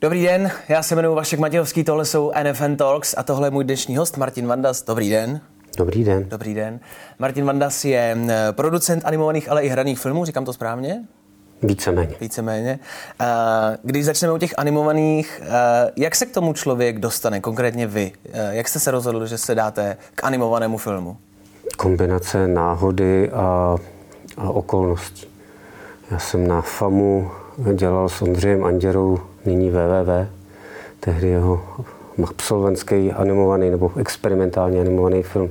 Dobrý den, já se jmenuji Vašek Matějovský, tohle jsou NFN Talks a tohle je můj dnešní host Martin Vandas. Dobrý den. Dobrý den. Dobrý den. Martin Vandas je producent animovaných, ale i hraných filmů, říkám to správně? Víceméně. Víceméně. Když začneme u těch animovaných, jak se k tomu člověk dostane, konkrétně vy? Jak jste se rozhodl, že se dáte k animovanému filmu? Kombinace náhody a, a okolností. Já jsem na FAMu dělal s Ondřejem Anděrou, nyní VVV, tehdy jeho absolventský animovaný nebo experimentálně animovaný film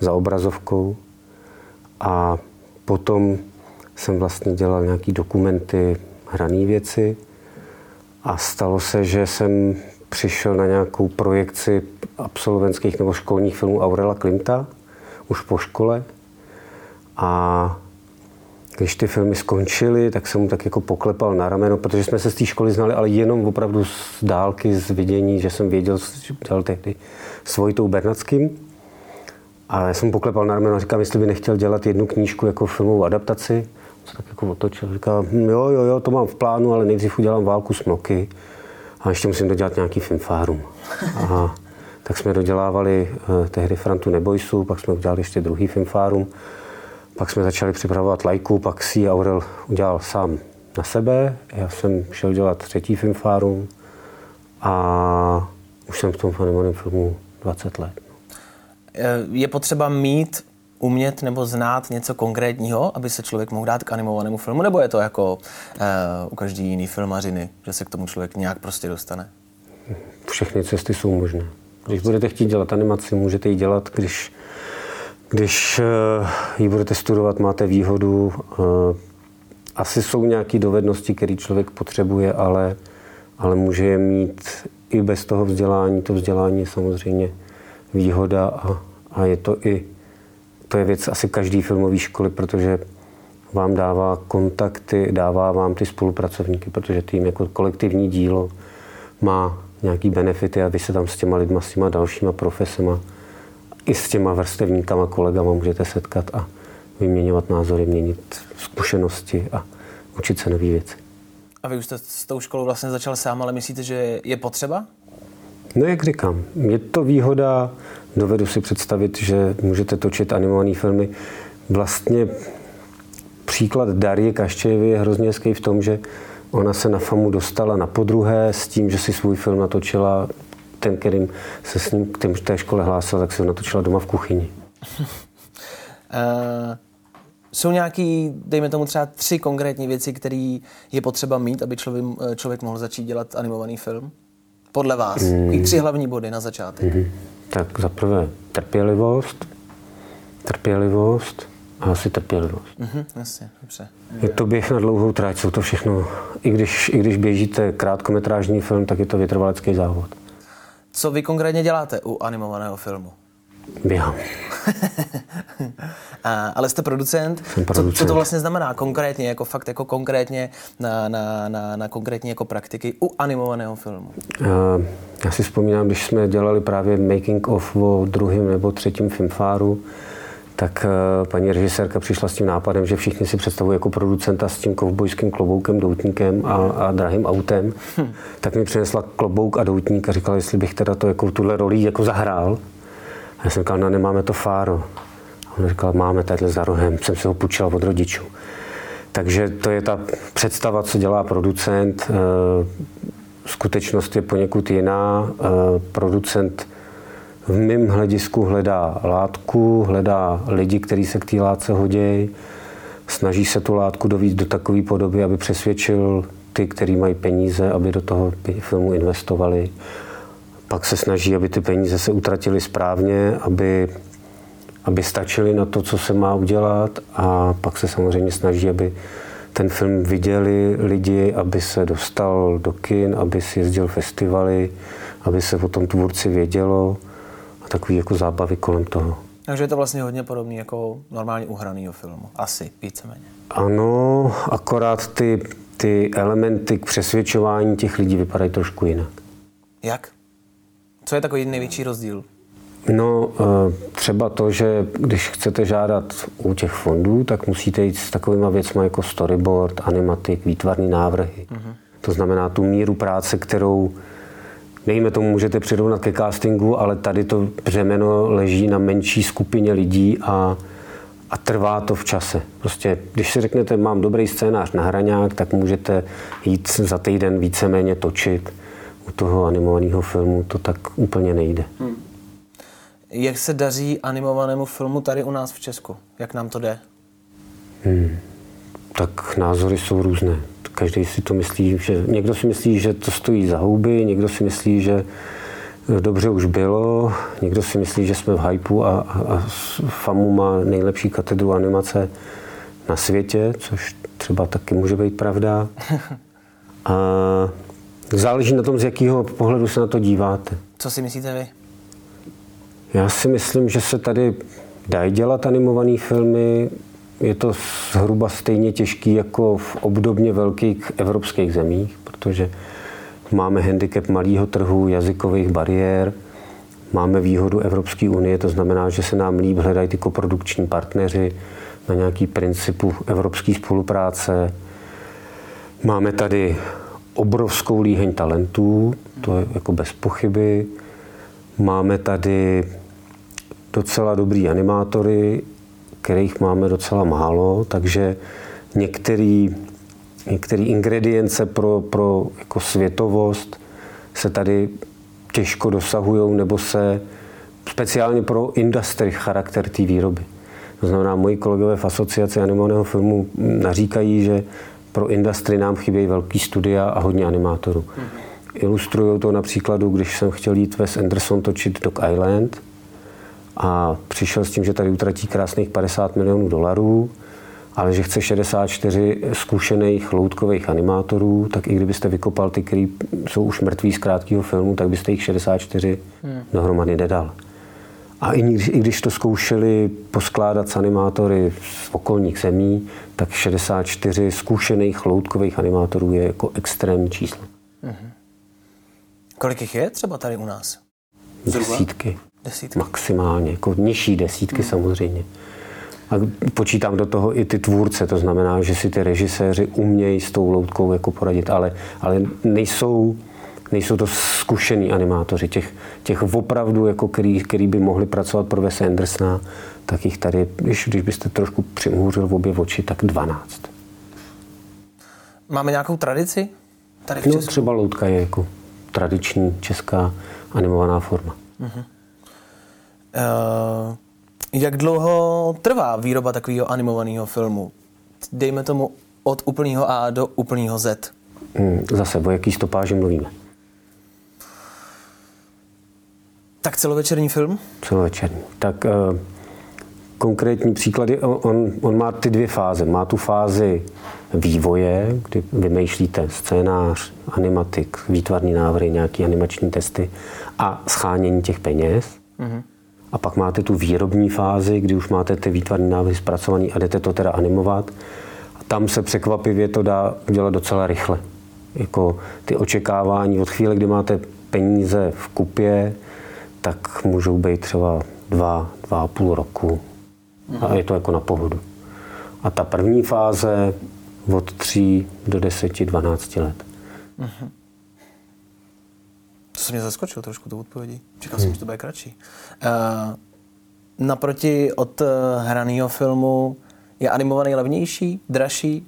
za obrazovkou. A potom jsem vlastně dělal nějaký dokumenty, hrané věci a stalo se, že jsem přišel na nějakou projekci absolventských nebo školních filmů Aurela Klimta, už po škole. A když ty filmy skončily, tak jsem mu tak jako poklepal na rameno, protože jsme se z té školy znali, ale jenom opravdu z dálky, z vidění, že jsem věděl, že dělal tehdy s Vojtou Bernackým. A já jsem poklepal na rameno a říkám, jestli by nechtěl dělat jednu knížku jako filmovou adaptaci. Se tak jako otočil. Říkal, hm, jo, jo, jo, to mám v plánu, ale nejdřív udělám válku s a ještě musím dodělat nějaký filmfárum. A tak jsme dodělávali uh, tehdy Frantu Nebojsu, pak jsme udělali ještě druhý filmfárum. Pak jsme začali připravovat lajku, pak si Aurel udělal sám na sebe. Já jsem šel dělat třetí filmfárum a už jsem v tom animovaném filmu 20 let. Je potřeba mít umět nebo znát něco konkrétního, aby se člověk mohl dát k animovanému filmu, nebo je to jako uh, u každý jiný filmařiny, že se k tomu člověk nějak prostě dostane? Všechny cesty jsou možné. Když budete chtít dělat animaci, můžete ji dělat, když, když uh, ji budete studovat, máte výhodu. Uh, asi jsou nějaké dovednosti, které člověk potřebuje, ale, ale může je mít i bez toho vzdělání. To vzdělání je samozřejmě výhoda a, a je to i to je věc asi každý filmové školy, protože vám dává kontakty, dává vám ty spolupracovníky, protože tým jako kolektivní dílo má nějaký benefity a vy se tam s těma lidma, s těma dalšíma profesema i s těma vrstevníkama, kolegama můžete setkat a vyměňovat názory, měnit zkušenosti a učit se nové věci. A vy už jste s tou školou vlastně začal sám, ale myslíte, že je potřeba? No jak říkám, je to výhoda, dovedu si představit, že můžete točit animované filmy. Vlastně příklad Darie Kaščejevy je hrozně hezký v tom, že ona se na FAMu dostala na podruhé s tím, že si svůj film natočila, ten, kterým se s ním k té škole hlásil, tak si ho natočila doma v kuchyni. uh, jsou nějaký, dejme tomu třeba tři konkrétní věci, které je potřeba mít, aby člověk, člověk mohl začít dělat animovaný film? Podle vás. Mm. Tři hlavní body na začátek. Mm-hmm. Tak za prvé trpělivost, trpělivost a asi trpělivost. Mm-hmm, jasně, dobře. Je to běh na dlouhou tráť, jsou to všechno, i když, i když běžíte krátkometrážní film, tak je to vytrvalecký závod. Co vy konkrétně děláte u animovaného filmu? Běhám. A, ale jste producent. Jsem producent. Co, co to vlastně znamená konkrétně, jako fakt jako konkrétně na, na, na, na konkrétní jako praktiky u animovaného filmu? Uh, já si vzpomínám, když jsme dělali právě making of o druhém nebo třetím filmfáru, tak uh, paní režisérka přišla s tím nápadem, že všichni si představují jako producenta s tím kovbojským kloboukem, doutníkem a, a drahým autem. Hm. Tak mi přinesla klobouk a doutník a říkala, jestli bych teda to jako tuhle roli jako zahrál. A já jsem říkal, no nemáme to fáro. A on říkal, máme tady za rohem, jsem si ho půjčil od rodičů. Takže to je ta představa, co dělá producent. Eh, skutečnost je poněkud jiná. Eh, producent v mém hledisku hledá látku, hledá lidi, kteří se k té látce hodí, snaží se tu látku dovít do takové podoby, aby přesvědčil ty, kteří mají peníze, aby do toho filmu investovali. Pak se snaží, aby ty peníze se utratily správně, aby, aby stačily na to, co se má udělat. A pak se samozřejmě snaží, aby ten film viděli lidi, aby se dostal do kin, aby si jezdil festivaly, aby se o tom tvůrci vědělo a takový jako zábavy kolem toho. Takže je to vlastně hodně podobný jako normálně uhranýho filmu. Asi, víceméně. Ano, akorát ty, ty elementy k přesvědčování těch lidí vypadají trošku jinak. Jak? Co je takový největší rozdíl? No, eh, třeba to, že když chcete žádat u těch fondů, tak musíte jít s takovými věcmi jako storyboard, animatik, výtvarný návrhy. Uh-huh. To znamená tu míru práce, kterou Dejme tomu, můžete přirovnat ke castingu, ale tady to břemeno leží na menší skupině lidí a, a trvá to v čase. Prostě, když si řeknete, mám dobrý scénář na hraňák, tak můžete jít za týden víceméně točit. U toho animovaného filmu to tak úplně nejde. Hmm. Jak se daří animovanému filmu tady u nás v Česku? Jak nám to jde? Hmm. Tak názory jsou různé. Každý si to myslí, že někdo si myslí, že to stojí za houby, někdo si myslí, že dobře už bylo, někdo si myslí, že jsme v hypeu a, a, a FAMU má nejlepší katedru animace na světě, což třeba taky může být pravda. A záleží na tom, z jakého pohledu se na to díváte. Co si myslíte vy? Já si myslím, že se tady dají dělat animované filmy. Je to zhruba stejně těžký jako v obdobně velkých evropských zemích, protože máme handicap malého trhu, jazykových bariér, máme výhodu Evropské unie, to znamená, že se nám líp hledají ty koprodukční partneři na nějaký principu evropské spolupráce. Máme tady obrovskou líheň talentů, to je jako bez pochyby. Máme tady docela dobrý animátory, kterých máme docela málo, takže některé některé ingredience pro, pro jako světovost se tady těžko dosahují nebo se speciálně pro industry charakter té výroby. To znamená, moji kolegové v asociaci animovaného filmu naříkají, že pro industry nám chybějí velký studia a hodně animátorů. Mm-hmm. Ilustrují to na příkladu, když jsem chtěl jít Wes Anderson točit Dog Island, a přišel s tím, že tady utratí krásných 50 milionů dolarů, ale že chce 64 zkušených loutkových animátorů, tak i kdybyste vykopal ty, kteří jsou už mrtví z krátkého filmu, tak byste jich 64 hmm. dohromady nedal. A i když, i když to zkoušeli poskládat s animátory z okolních zemí, tak 64 zkušených loutkových animátorů je jako extrémní číslo. Hmm. Kolik jich je třeba tady u nás? Desítky. Desítky. Maximálně, jako nižší desítky hmm. samozřejmě. A počítám do toho i ty tvůrce, to znamená, že si ty režiséři umějí s tou loutkou jako poradit, ale, ale nejsou, nejsou to zkušený animátoři. Těch, těch opravdu, jako který, který by mohli pracovat pro Wes Andersona, tak jich tady, když, když byste trošku přimhůřil v obě oči, tak 12. Máme nějakou tradici tady v No, třeba loutka je jako tradiční česká animovaná forma. Uh-huh. Uh, jak dlouho trvá výroba takového animovaného filmu? Dejme tomu od úplného A do úplného Z. Hmm, zase, o jaký stopáži mluvíme? Tak celovečerní film? Celovečerní. Tak uh, konkrétní příklady, on, on má ty dvě fáze. Má tu fázi vývoje, kdy vymýšlíte scénář, animatik, výtvarný návrhy, nějaké animační testy a schánění těch peněz. Mm-hmm. A pak máte tu výrobní fázi, kdy už máte ty výtvarné návrhy zpracované a jdete to teda animovat. A tam se překvapivě to dá udělat docela rychle. Jako ty očekávání od chvíle, kdy máte peníze v kupě, tak můžou být třeba dva, dva a půl roku. A je to jako na pohodu. A ta první fáze od 3 do 10, 12 let. Uh-huh. To se mě zaskočil trošku tou odpovědí. Čekal jsem, hmm. že to bude kratší. Uh, naproti od uh, hraného filmu je animovaný levnější, dražší?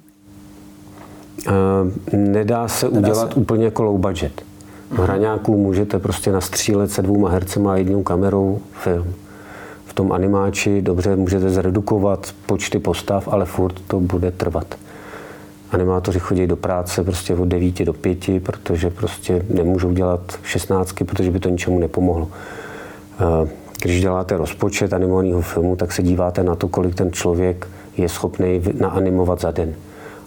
Uh, nedá se nedá udělat se. úplně jako low budget. V hraňáku můžete prostě nastřílet se dvouma hercema a jednou kamerou film. V tom animáči dobře můžete zredukovat počty postav, ale furt to bude trvat animátoři chodí do práce prostě od 9 do 5, protože prostě nemůžou dělat 16, protože by to ničemu nepomohlo. Eh, když děláte rozpočet animovaného filmu, tak se díváte na to, kolik ten člověk je schopný naanimovat za den.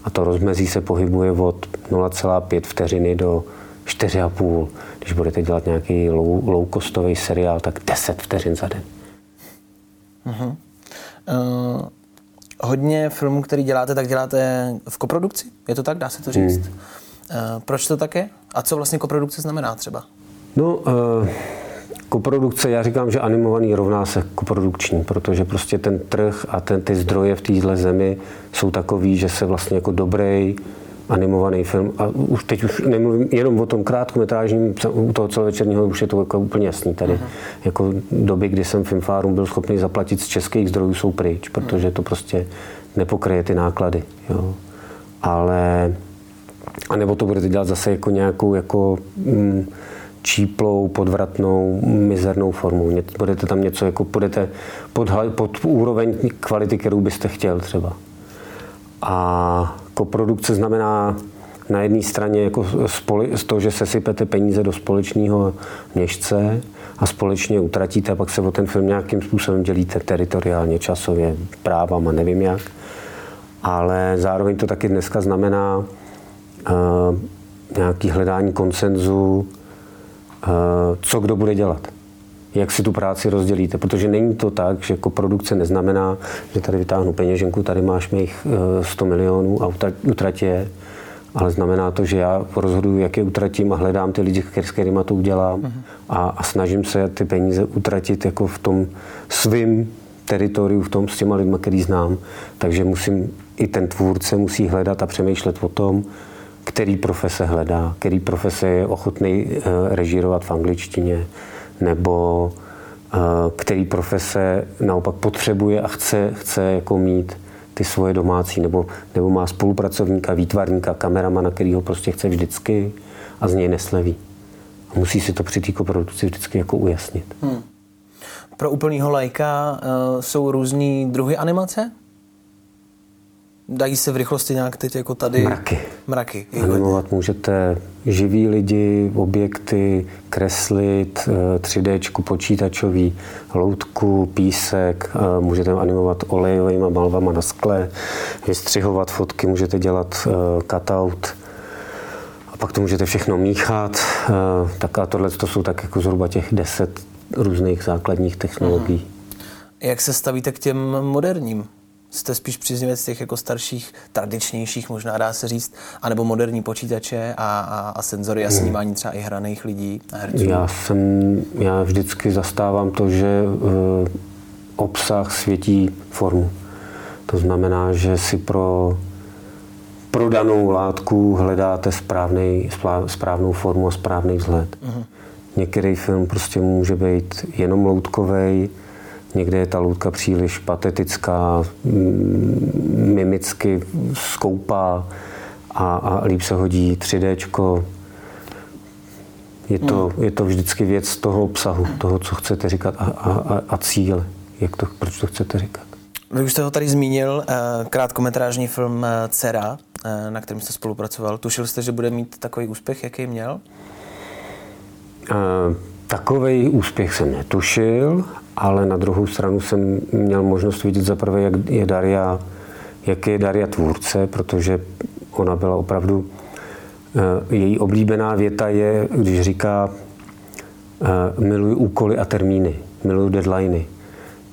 A to rozmezí se pohybuje od 0,5 vteřiny do 4,5. Když budete dělat nějaký low, low seriál, tak 10 vteřin za den. Uh-huh. Uh, hodně filmů, který děláte, tak děláte v koprodukci? Je to tak? Dá se to říct? Hmm. Uh, proč to tak je? A co vlastně koprodukce znamená třeba? No, uh, koprodukce, já říkám, že animovaný rovná se koprodukční, protože prostě ten trh a ten, ty zdroje v téhle zemi jsou takový, že se vlastně jako dobrý animovaný film. A už teď už nemluvím jenom o tom krátkometrážním, u toho celovečerního už je to jako úplně jasný tady. Uh-huh. Jako doby, kdy jsem Filmfárum byl schopný zaplatit z českých zdrojů, jsou pryč, protože to prostě nepokryje ty náklady. Jo. Ale a nebo to budete dělat zase jako nějakou jako mm, číplou, podvratnou, mizernou formu. Budete tam něco, jako budete pod, pod úroveň kvality, kterou byste chtěl třeba. A koprodukce znamená na jedné straně jako spoli, toho, že sesypete peníze do společného měšce a společně utratíte a pak se o ten film nějakým způsobem dělíte teritoriálně, časově, právama, nevím jak. Ale zároveň to taky dneska znamená uh, nějaký hledání konsenzu, uh, co kdo bude dělat jak si tu práci rozdělíte. Protože není to tak, že jako produkce neznamená, že tady vytáhnu peněženku, tady máš mých 100 eh, milionů a utratí je, ale znamená to, že já rozhoduji, jak je utratím a hledám ty lidi, s kterými to udělám uh-huh. a, a snažím se ty peníze utratit jako v tom svým teritoriu, v tom s těma lidmi, který znám. Takže musím, i ten tvůrce musí hledat a přemýšlet o tom, který profese hledá, který profese je ochotný uh, režírovat v angličtině, nebo uh, který profese naopak potřebuje a chce, chce jako mít ty svoje domácí, nebo, nebo má spolupracovníka, výtvarníka, kameramana, který ho prostě chce vždycky a z něj nesleví. A musí si to při té produkci vždycky jako ujasnit. Hmm. Pro úplného lajka uh, jsou různý druhy animace? Dají se v rychlosti nějak teď jako tady? Mraky. Mraky. Animovat můžete živý lidi, objekty, kreslit, 3D, eh, počítačový, loutku, písek, eh, můžete animovat olejovými malvama na skle, vystřihovat fotky, můžete dělat eh, cutout, a pak to můžete všechno míchat. Tak a tohle to jsou tak jako zhruba těch deset různých základních technologií. Aha. Jak se stavíte k těm moderním Jste spíš příznivec těch jako starších, tradičnějších, možná dá se říct, anebo moderní počítače a, a, a senzory a snímání třeba i hraných lidí a herců? Já jsem, já vždycky zastávám to, že uh, obsah světí formu. To znamená, že si pro pro danou látku hledáte správný, správnou formu a správný vzhled. Uh-huh. Některý film prostě může být jenom loutkovej, Někde je ta loutka příliš patetická, mm, mimicky skoupá a, a líp se hodí 3D. Je to, hmm. je to vždycky věc toho obsahu, toho, co chcete říkat a, a, a cíle. Jak to, proč to chcete říkat? Vy už jste ho tady zmínil, eh, krátkometrážní film eh, Cera, eh, na kterém jste spolupracoval. Tušil jste, že bude mít takový úspěch, jaký měl? Takový úspěch jsem netušil, ale na druhou stranu jsem měl možnost vidět zaprvé, jak je Daria, jak je Daria tvůrce, protože ona byla opravdu, eh, její oblíbená věta je, když říká, eh, miluji úkoly a termíny, miluji deadliny.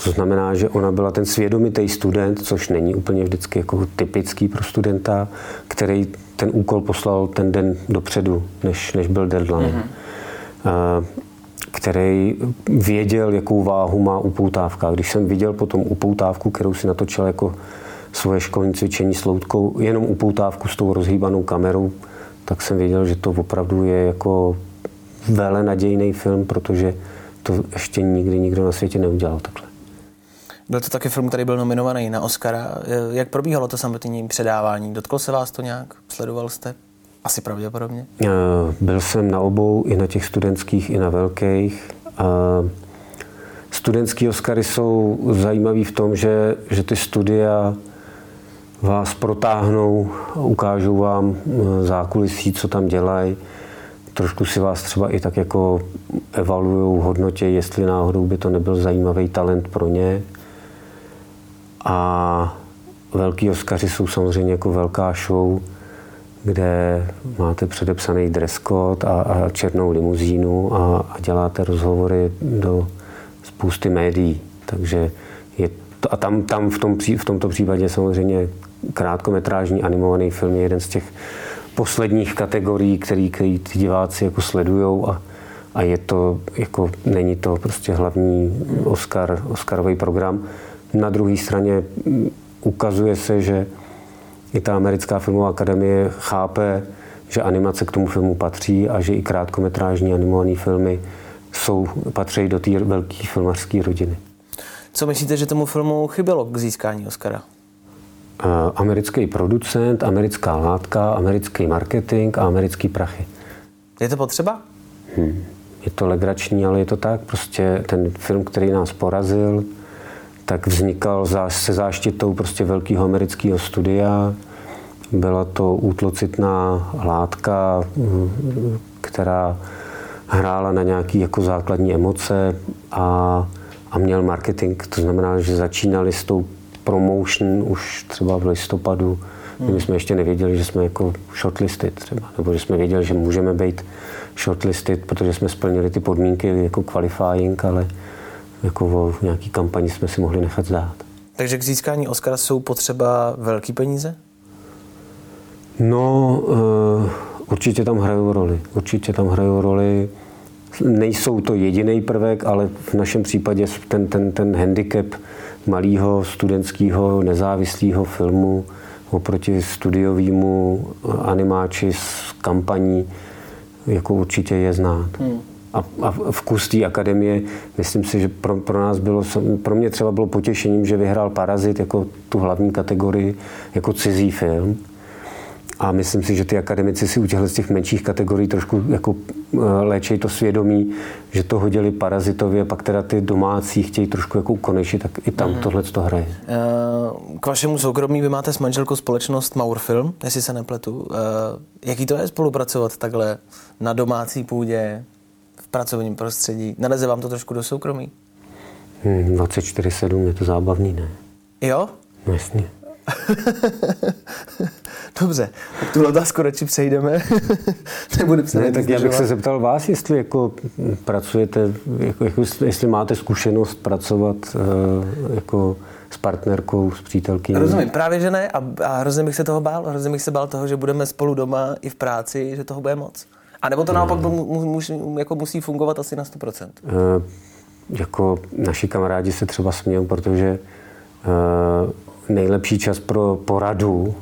To znamená, že ona byla ten svědomitý student, což není úplně vždycky jako typický pro studenta, který ten úkol poslal ten den dopředu, než, než byl deadline. Mm-hmm který věděl, jakou váhu má upoutávka. Když jsem viděl potom upoutávku, kterou si natočil jako svoje školní cvičení s loutkou, jenom upoutávku s tou rozhýbanou kamerou, tak jsem věděl, že to opravdu je jako vele nadějný film, protože to ještě nikdy nikdo na světě neudělal takhle. Byl to taky film, který byl nominovaný na Oscara. Jak probíhalo to samotné předávání? Dotklo se vás to nějak? Sledoval jste? Asi pravděpodobně. Eh, byl jsem na obou, i na těch studentských, i na velkých. Studentský Oscary jsou zajímavý v tom, že, že ty studia vás protáhnou, ukážou vám eh, zákulisí, co tam dělají. Trošku si vás třeba i tak jako evaluují v hodnotě, jestli náhodou by to nebyl zajímavý talent pro ně. A velký Oscary jsou samozřejmě jako velká show, kde máte předepsaný dress code a, a černou limuzínu a, a děláte rozhovory do spousty médií. Takže je to, a tam, tam v, tom, v tomto případě samozřejmě krátkometrážní animovaný film je jeden z těch posledních kategorií, který, který ty diváci jako sledujou a, a je to, jako, není to prostě hlavní Oscar, Oscarový program. Na druhé straně ukazuje se, že i ta americká filmová akademie chápe, že animace k tomu filmu patří a že i krátkometrážní animované filmy jsou, patří do té velké filmařské rodiny. Co myslíte, že tomu filmu chybělo k získání Oscara? Uh, americký producent, americká látka, americký marketing a americký prachy. Je to potřeba? Hmm. Je to legrační, ale je to tak. Prostě ten film, který nás porazil, tak vznikal se záštitou prostě velkého amerického studia. Byla to útlocitná látka, která hrála na nějaké jako základní emoce a, a měl marketing. To znamená, že začínali s tou promotion už třeba v listopadu, hmm. my jsme ještě nevěděli, že jsme jako shortlisted třeba, nebo že jsme věděli, že můžeme být shortlisted, protože jsme splnili ty podmínky jako qualifying, ale jako o nějaký kampani jsme si mohli nechat zdát. Takže k získání Oscara jsou potřeba velký peníze? No, uh, určitě tam hrajou roli. Určitě tam hrajou roli. Nejsou to jediný prvek, ale v našem případě ten, ten, ten handicap malého studentského nezávislého filmu oproti studiovému animáči s kampaní jako určitě je znát. Hmm. A, a vkus té akademie, myslím si, že pro, pro nás bylo, pro mě třeba bylo potěšením, že vyhrál Parazit jako tu hlavní kategorii, jako cizí film. A myslím si, že ty akademici si u těchto z těch menších kategorií trošku jako eh, léčejí to svědomí, že to hodili parazitově, pak teda ty domácí chtějí trošku jako ukonečit, tak i tam mm. tohle to hraje. Eh, k vašemu soukromí vy máte s manželkou společnost Maurfilm, jestli se nepletu. Eh, jaký to je spolupracovat takhle na domácí půdě, pracovním prostředí? Naleze vám to trošku do soukromí? Hmm, 24-7 je to zábavný, ne? Jo? No, jasně. Dobře, tak tuhle otázku radši přejdeme. Nebudeme se ne, tak já bych se zeptal vás, jestli jako pracujete, jako, jako, jestli máte zkušenost pracovat uh, jako s partnerkou, s přítelkyní. Rozumím, právě že ne a, a hrozně bych se toho bál. Hrozně bych se bál toho, že budeme spolu doma i v práci, že toho bude moc. A nebo to naopak mu, mu, mu, jako musí fungovat asi na 100%? Uh, eh, jako naši kamarádi se třeba smějou, protože uh, nejlepší čas pro poradu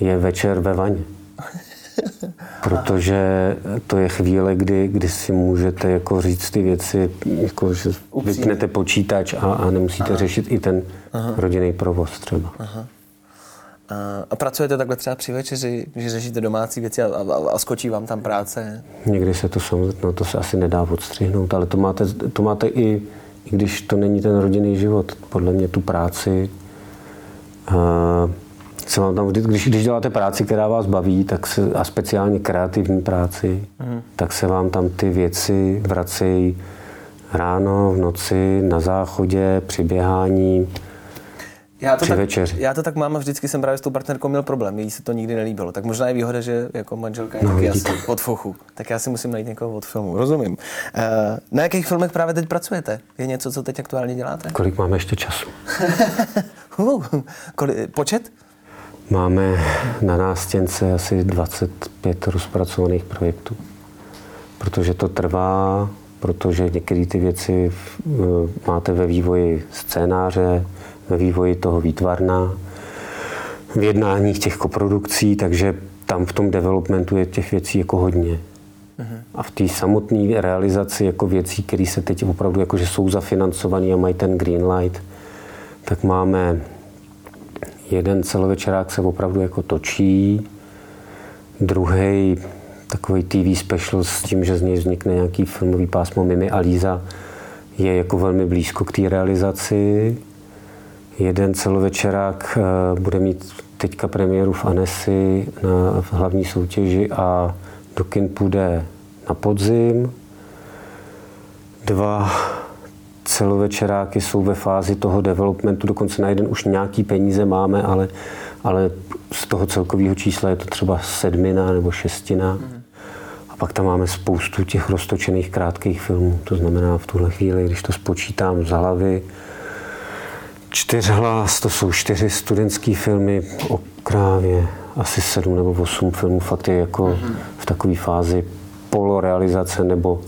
je večer ve vaně. Protože to je chvíle, kdy, kdy si můžete jako říct ty věci, jako že vypnete počítač a, a nemusíte Aha. řešit i ten Aha. rodinný provoz třeba. Aha. A pracujete takhle třeba při večeři, že řešíte domácí věci a, a, a skočí vám tam práce? Někdy se to samozřejmě, no to se asi nedá odstřihnout, ale to máte, to máte i, i když to není ten rodinný život. Podle mě tu práci uh, se vám tam vždy, když, když děláte práci, která vás baví, tak se, a speciálně kreativní práci, mm. tak se vám tam ty věci vracejí ráno, v noci, na záchodě, při běhání, já to, při tak, večeři. já to tak mám a vždycky jsem právě s tou partnerkou měl problém, jí se to nikdy nelíbilo. Tak možná je výhoda, že jako manželka je no, taky asi od fochu. Tak já si musím najít někoho od filmu. Rozumím. Uh, na jakých filmech právě teď pracujete? Je něco, co teď aktuálně děláte? Kolik máme ještě času? uh, koli, počet? Máme na nástěnce asi 25 rozpracovaných projektů. Protože to trvá, protože některé ty věci eh, máte ve vývoji scénáře, ve vývoji toho výtvarna, v jednáních těch koprodukcí, takže tam v tom developmentu je těch věcí jako hodně. A v té samotné realizaci jako věcí, které se teď opravdu jako, že jsou zafinancované a mají ten green light, tak máme jeden celovečerák se opravdu jako točí, druhý takový TV special s tím, že z něj vznikne nějaký filmový pásmo Mimi a Líza, je jako velmi blízko k té realizaci. Jeden celovečerák eh, bude mít teďka premiéru v Anesi na v hlavní soutěži a do kin půjde na podzim. Dva celovečeráky jsou ve fázi toho developmentu, dokonce na jeden už nějaký peníze máme, ale, ale z toho celkového čísla je to třeba sedmina nebo šestina. Mm. A pak tam máme spoustu těch roztočených krátkých filmů. To znamená v tuhle chvíli, když to spočítám z hlavy, čtyřhlas, to jsou čtyři studentské filmy o krávě, asi sedm nebo osm filmů, fakt je jako mm. v takové fázi polorealizace nebo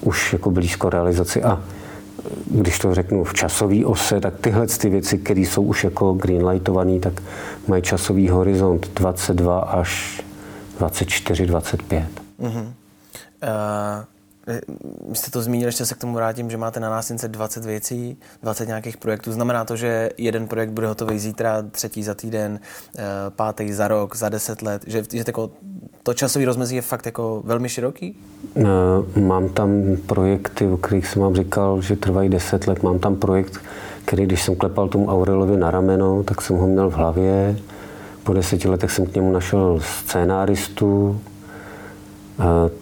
už jako blízko realizaci. A když to řeknu v časové ose, tak tyhle ty věci, které jsou už jako greenlightované, tak mají časový horizont 22 až 24, 25. Mm-hmm. Uh, vy jste to zmínil, ještě se k tomu vrátím, že máte na nástěnce 20 věcí, 20 nějakých projektů. Znamená to, že jeden projekt bude hotový zítra, třetí za týden, eh, pátý za rok, za deset let, že, že jako to časový rozmezí je fakt jako velmi široký? Eh, mám tam projekty, o kterých jsem vám říkal, že trvají deset let. Mám tam projekt, který když jsem klepal tomu Aurelovi na rameno, tak jsem ho měl v hlavě. Po deseti letech jsem k němu našel scénáristu,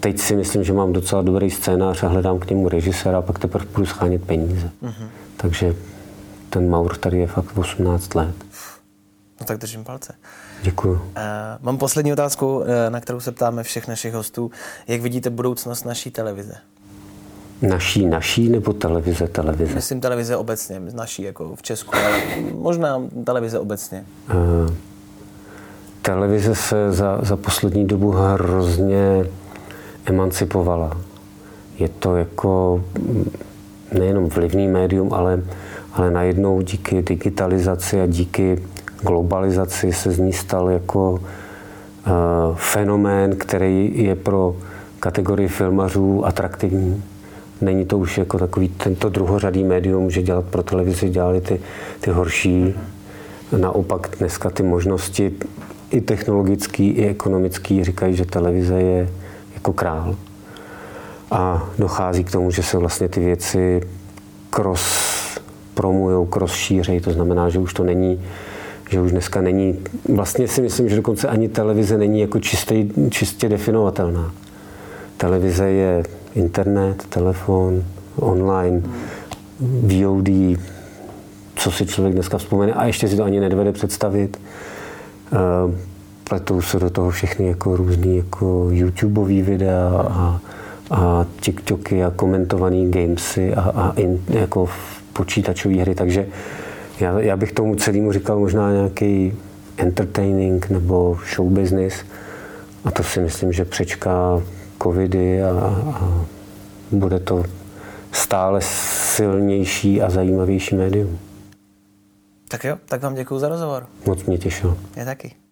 Teď si myslím, že mám docela dobrý scénář a hledám k němu režiséra a pak teprve budu schánět peníze. Uh-huh. Takže ten Maur tady je fakt 18 let. No tak držím palce. Děkuji. Uh, mám poslední otázku, eh, na kterou se ptáme všech našich hostů. Jak vidíte budoucnost naší televize? Naší, naší nebo televize, televize? Myslím televize obecně, naší jako v Česku, ale možná televize obecně. Uh, televize se za, za poslední dobu hrozně emancipovala. Je to jako nejenom vlivný médium, ale, ale najednou díky digitalizaci a díky globalizaci se z ní stal jako uh, fenomén, který je pro kategorii filmařů atraktivní. Není to už jako takový tento druhořadý médium, že dělat pro televizi dělali ty, ty horší. Naopak dneska ty možnosti i technologický, i ekonomický říkají, že televize je jako král. A dochází k tomu, že se vlastně ty věci cross promujou, cross šířej, to znamená, že už to není že už dneska není, vlastně si myslím, že dokonce ani televize není jako čistý, čistě definovatelná. Televize je internet, telefon, online, VOD, co si člověk dneska vzpomene a ještě si to ani nedovede představit. Pletou se do toho všechny jako různý jako YouTubeový videa a, a TikToky a komentované gamesy a, a in, jako počítačové hry, takže já, já bych tomu celému říkal možná nějaký entertaining nebo show business a to si myslím, že přečká covidy a, a bude to stále silnější a zajímavější médium. Tak jo, tak vám děkuji za rozhovor. Moc mě těšilo. Je taky.